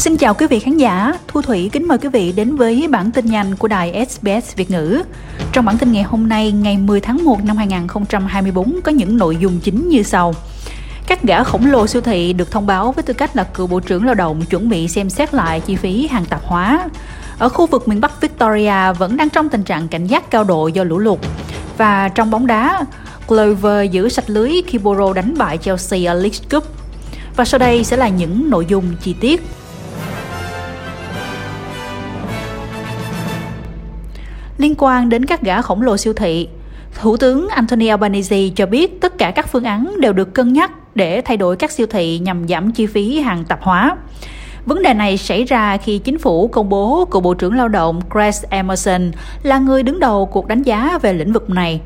Xin chào quý vị khán giả, Thu Thủy kính mời quý vị đến với bản tin nhanh của đài SBS Việt ngữ. Trong bản tin ngày hôm nay, ngày 10 tháng 1 năm 2024 có những nội dung chính như sau. Các gã khổng lồ siêu thị được thông báo với tư cách là cựu Bộ trưởng Lao động chuẩn bị xem xét lại chi phí hàng tạp hóa. Ở khu vực miền Bắc Victoria vẫn đang trong tình trạng cảnh giác cao độ do lũ lụt. Và trong bóng đá, Clover giữ sạch lưới khi Boro đánh bại Chelsea ở League Cup. Và sau đây sẽ là những nội dung chi tiết. Liên quan đến các gã khổng lồ siêu thị, Thủ tướng Anthony Albanese cho biết tất cả các phương án đều được cân nhắc để thay đổi các siêu thị nhằm giảm chi phí hàng tạp hóa. Vấn đề này xảy ra khi chính phủ công bố cựu Bộ trưởng Lao động Chris Emerson là người đứng đầu cuộc đánh giá về lĩnh vực này.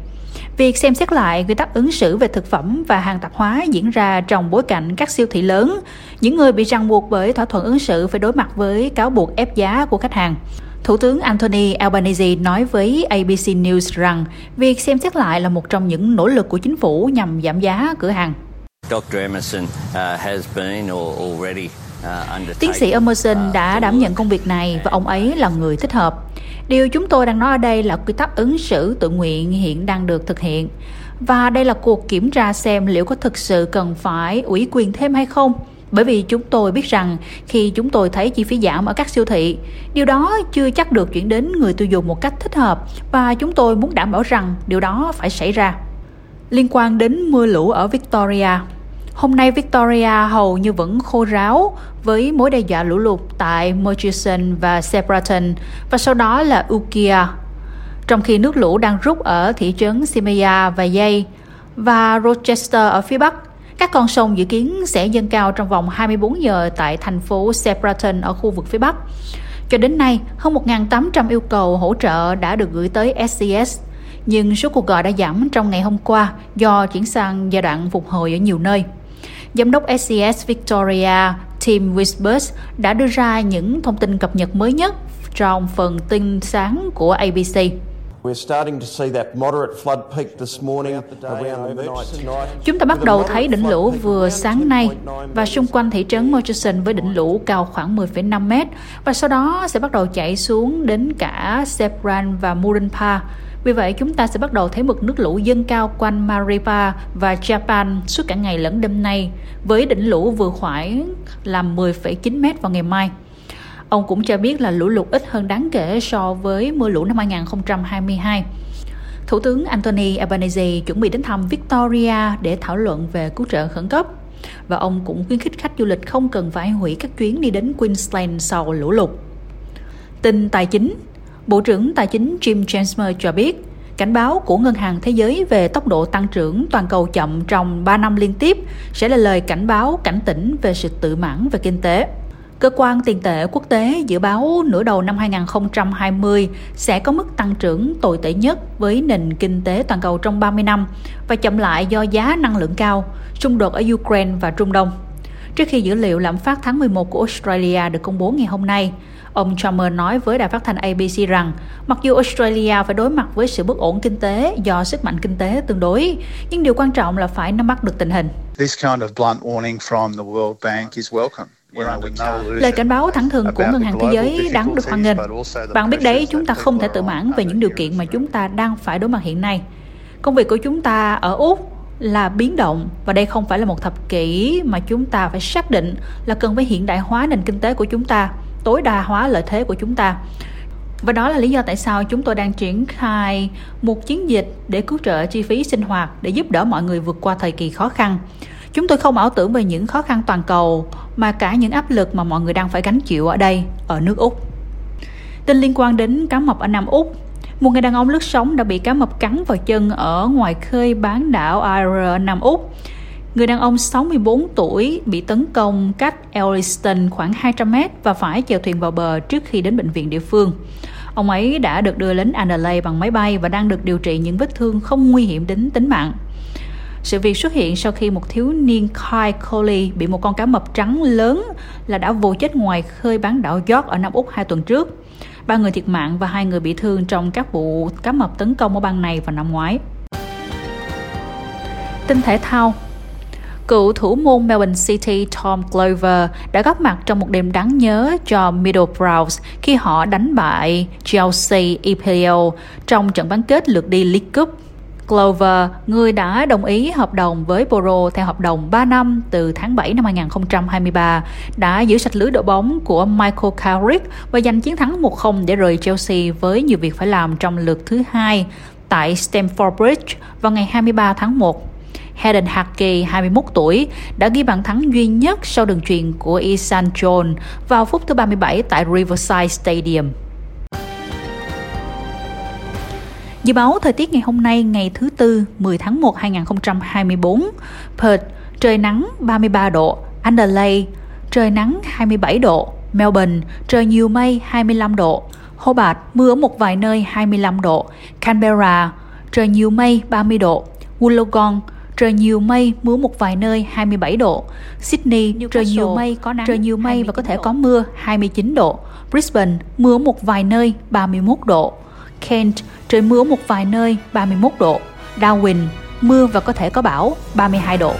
Việc xem xét lại quy tắc ứng xử về thực phẩm và hàng tạp hóa diễn ra trong bối cảnh các siêu thị lớn, những người bị ràng buộc bởi thỏa thuận ứng xử phải đối mặt với cáo buộc ép giá của khách hàng. Thủ tướng Anthony Albanese nói với ABC News rằng việc xem xét lại là một trong những nỗ lực của chính phủ nhằm giảm giá cửa hàng. Dr. Emerson uh, has been already uh, Tiến sĩ Emerson uh, đã đảm nhận công việc này và ông ấy là người thích hợp. Điều chúng tôi đang nói ở đây là quy tắc ứng xử tự nguyện hiện đang được thực hiện. Và đây là cuộc kiểm tra xem liệu có thực sự cần phải ủy quyền thêm hay không bởi vì chúng tôi biết rằng khi chúng tôi thấy chi phí giảm ở các siêu thị, điều đó chưa chắc được chuyển đến người tiêu dùng một cách thích hợp và chúng tôi muốn đảm bảo rằng điều đó phải xảy ra. Liên quan đến mưa lũ ở Victoria, Hôm nay Victoria hầu như vẫn khô ráo với mối đe dọa lũ lụt tại Murchison và Shepparton và sau đó là Ukia. Trong khi nước lũ đang rút ở thị trấn Simea và Yay và Rochester ở phía bắc, các con sông dự kiến sẽ dâng cao trong vòng 24 giờ tại thành phố Shepparton ở khu vực phía Bắc. Cho đến nay, hơn 1.800 yêu cầu hỗ trợ đã được gửi tới SCS, nhưng số cuộc gọi đã giảm trong ngày hôm qua do chuyển sang giai đoạn phục hồi ở nhiều nơi. Giám đốc SCS Victoria Tim Whispers đã đưa ra những thông tin cập nhật mới nhất trong phần tin sáng của ABC. Chúng ta bắt đầu thấy đỉnh lũ vừa sáng nay và xung quanh thị trấn Murchison với đỉnh lũ cao khoảng 10,5 mét và sau đó sẽ bắt đầu chảy xuống đến cả Sebran và Murinpa. Vì vậy, chúng ta sẽ bắt đầu thấy mực nước lũ dâng cao quanh Maripa và Japan suốt cả ngày lẫn đêm nay, với đỉnh lũ vừa khoảng là 10,9 mét vào ngày mai. Ông cũng cho biết là lũ lụt ít hơn đáng kể so với mưa lũ năm 2022. Thủ tướng Anthony Albanese chuẩn bị đến thăm Victoria để thảo luận về cứu trợ khẩn cấp. Và ông cũng khuyến khích khách du lịch không cần phải hủy các chuyến đi đến Queensland sau lũ lụt. Tin tài chính Bộ trưởng Tài chính Jim Chancellor cho biết, cảnh báo của Ngân hàng Thế giới về tốc độ tăng trưởng toàn cầu chậm trong 3 năm liên tiếp sẽ là lời cảnh báo cảnh tỉnh về sự tự mãn về kinh tế. Cơ quan tiền tệ quốc tế dự báo nửa đầu năm 2020 sẽ có mức tăng trưởng tồi tệ nhất với nền kinh tế toàn cầu trong 30 năm và chậm lại do giá năng lượng cao, xung đột ở Ukraine và Trung Đông. Trước khi dữ liệu lạm phát tháng 11 của Australia được công bố ngày hôm nay, ông Chalmers nói với đài phát thanh ABC rằng mặc dù Australia phải đối mặt với sự bất ổn kinh tế do sức mạnh kinh tế tương đối, nhưng điều quan trọng là phải nắm bắt được tình hình. This kind of blunt warning from the World Bank is welcome. Lời cảnh báo thẳng thừng của Ngân hàng Thế giới đáng được hoan nghênh. Bạn biết đấy, chúng ta không thể tự mãn về những điều kiện mà chúng ta đang phải đối mặt hiện nay. Công việc của chúng ta ở Úc là biến động và đây không phải là một thập kỷ mà chúng ta phải xác định là cần phải hiện đại hóa nền kinh tế của chúng ta, tối đa hóa lợi thế của chúng ta. Và đó là lý do tại sao chúng tôi đang triển khai một chiến dịch để cứu trợ chi phí sinh hoạt để giúp đỡ mọi người vượt qua thời kỳ khó khăn. Chúng tôi không ảo tưởng về những khó khăn toàn cầu mà cả những áp lực mà mọi người đang phải gánh chịu ở đây, ở nước Úc. Tin liên quan đến cá mập ở Nam Úc một người đàn ông lướt sóng đã bị cá mập cắn vào chân ở ngoài khơi bán đảo Ayr, Nam Úc. Người đàn ông 64 tuổi bị tấn công cách Elliston khoảng 200 mét và phải chèo thuyền vào bờ trước khi đến bệnh viện địa phương. Ông ấy đã được đưa đến Adelaide bằng máy bay và đang được điều trị những vết thương không nguy hiểm đến tính mạng. Sự việc xuất hiện sau khi một thiếu niên Kai Coley bị một con cá mập trắng lớn là đã vồ chết ngoài khơi bán đảo York ở Nam Úc hai tuần trước. Ba người thiệt mạng và hai người bị thương trong các vụ cá mập tấn công ở bang này vào năm ngoái. Tin thể thao cựu thủ môn Melbourne City Tom Glover đã góp mặt trong một đêm đáng nhớ cho Middlesbrough khi họ đánh bại Chelsea EPL trong trận bán kết lượt đi League Cup. Glover, người đã đồng ý hợp đồng với Boro theo hợp đồng 3 năm từ tháng 7 năm 2023, đã giữ sạch lưới đội bóng của Michael Carrick và giành chiến thắng 1-0 để rời Chelsea với nhiều việc phải làm trong lượt thứ hai tại Stamford Bridge vào ngày 23 tháng 1. Hayden Hake, 21 tuổi, đã ghi bàn thắng duy nhất sau đường truyền của Isan John vào phút thứ 37 tại Riverside Stadium. Dự báo thời tiết ngày hôm nay ngày thứ Tư 10 tháng 1 2024 Perth trời nắng 33 độ Adelaide trời nắng 27 độ Melbourne trời nhiều mây 25 độ Hobart mưa ở một vài nơi 25 độ Canberra trời nhiều mây 30 độ Wollongong trời nhiều mây, mưa một vài nơi 27 độ. Sydney Newcastle, trời nhiều mây, có nắng, trời nhiều mây và có thể độ. có mưa 29 độ. Brisbane mưa một vài nơi 31 độ. Kent, trời mưa một vài nơi 31 độ. Darwin, mưa và có thể có bão 32 độ.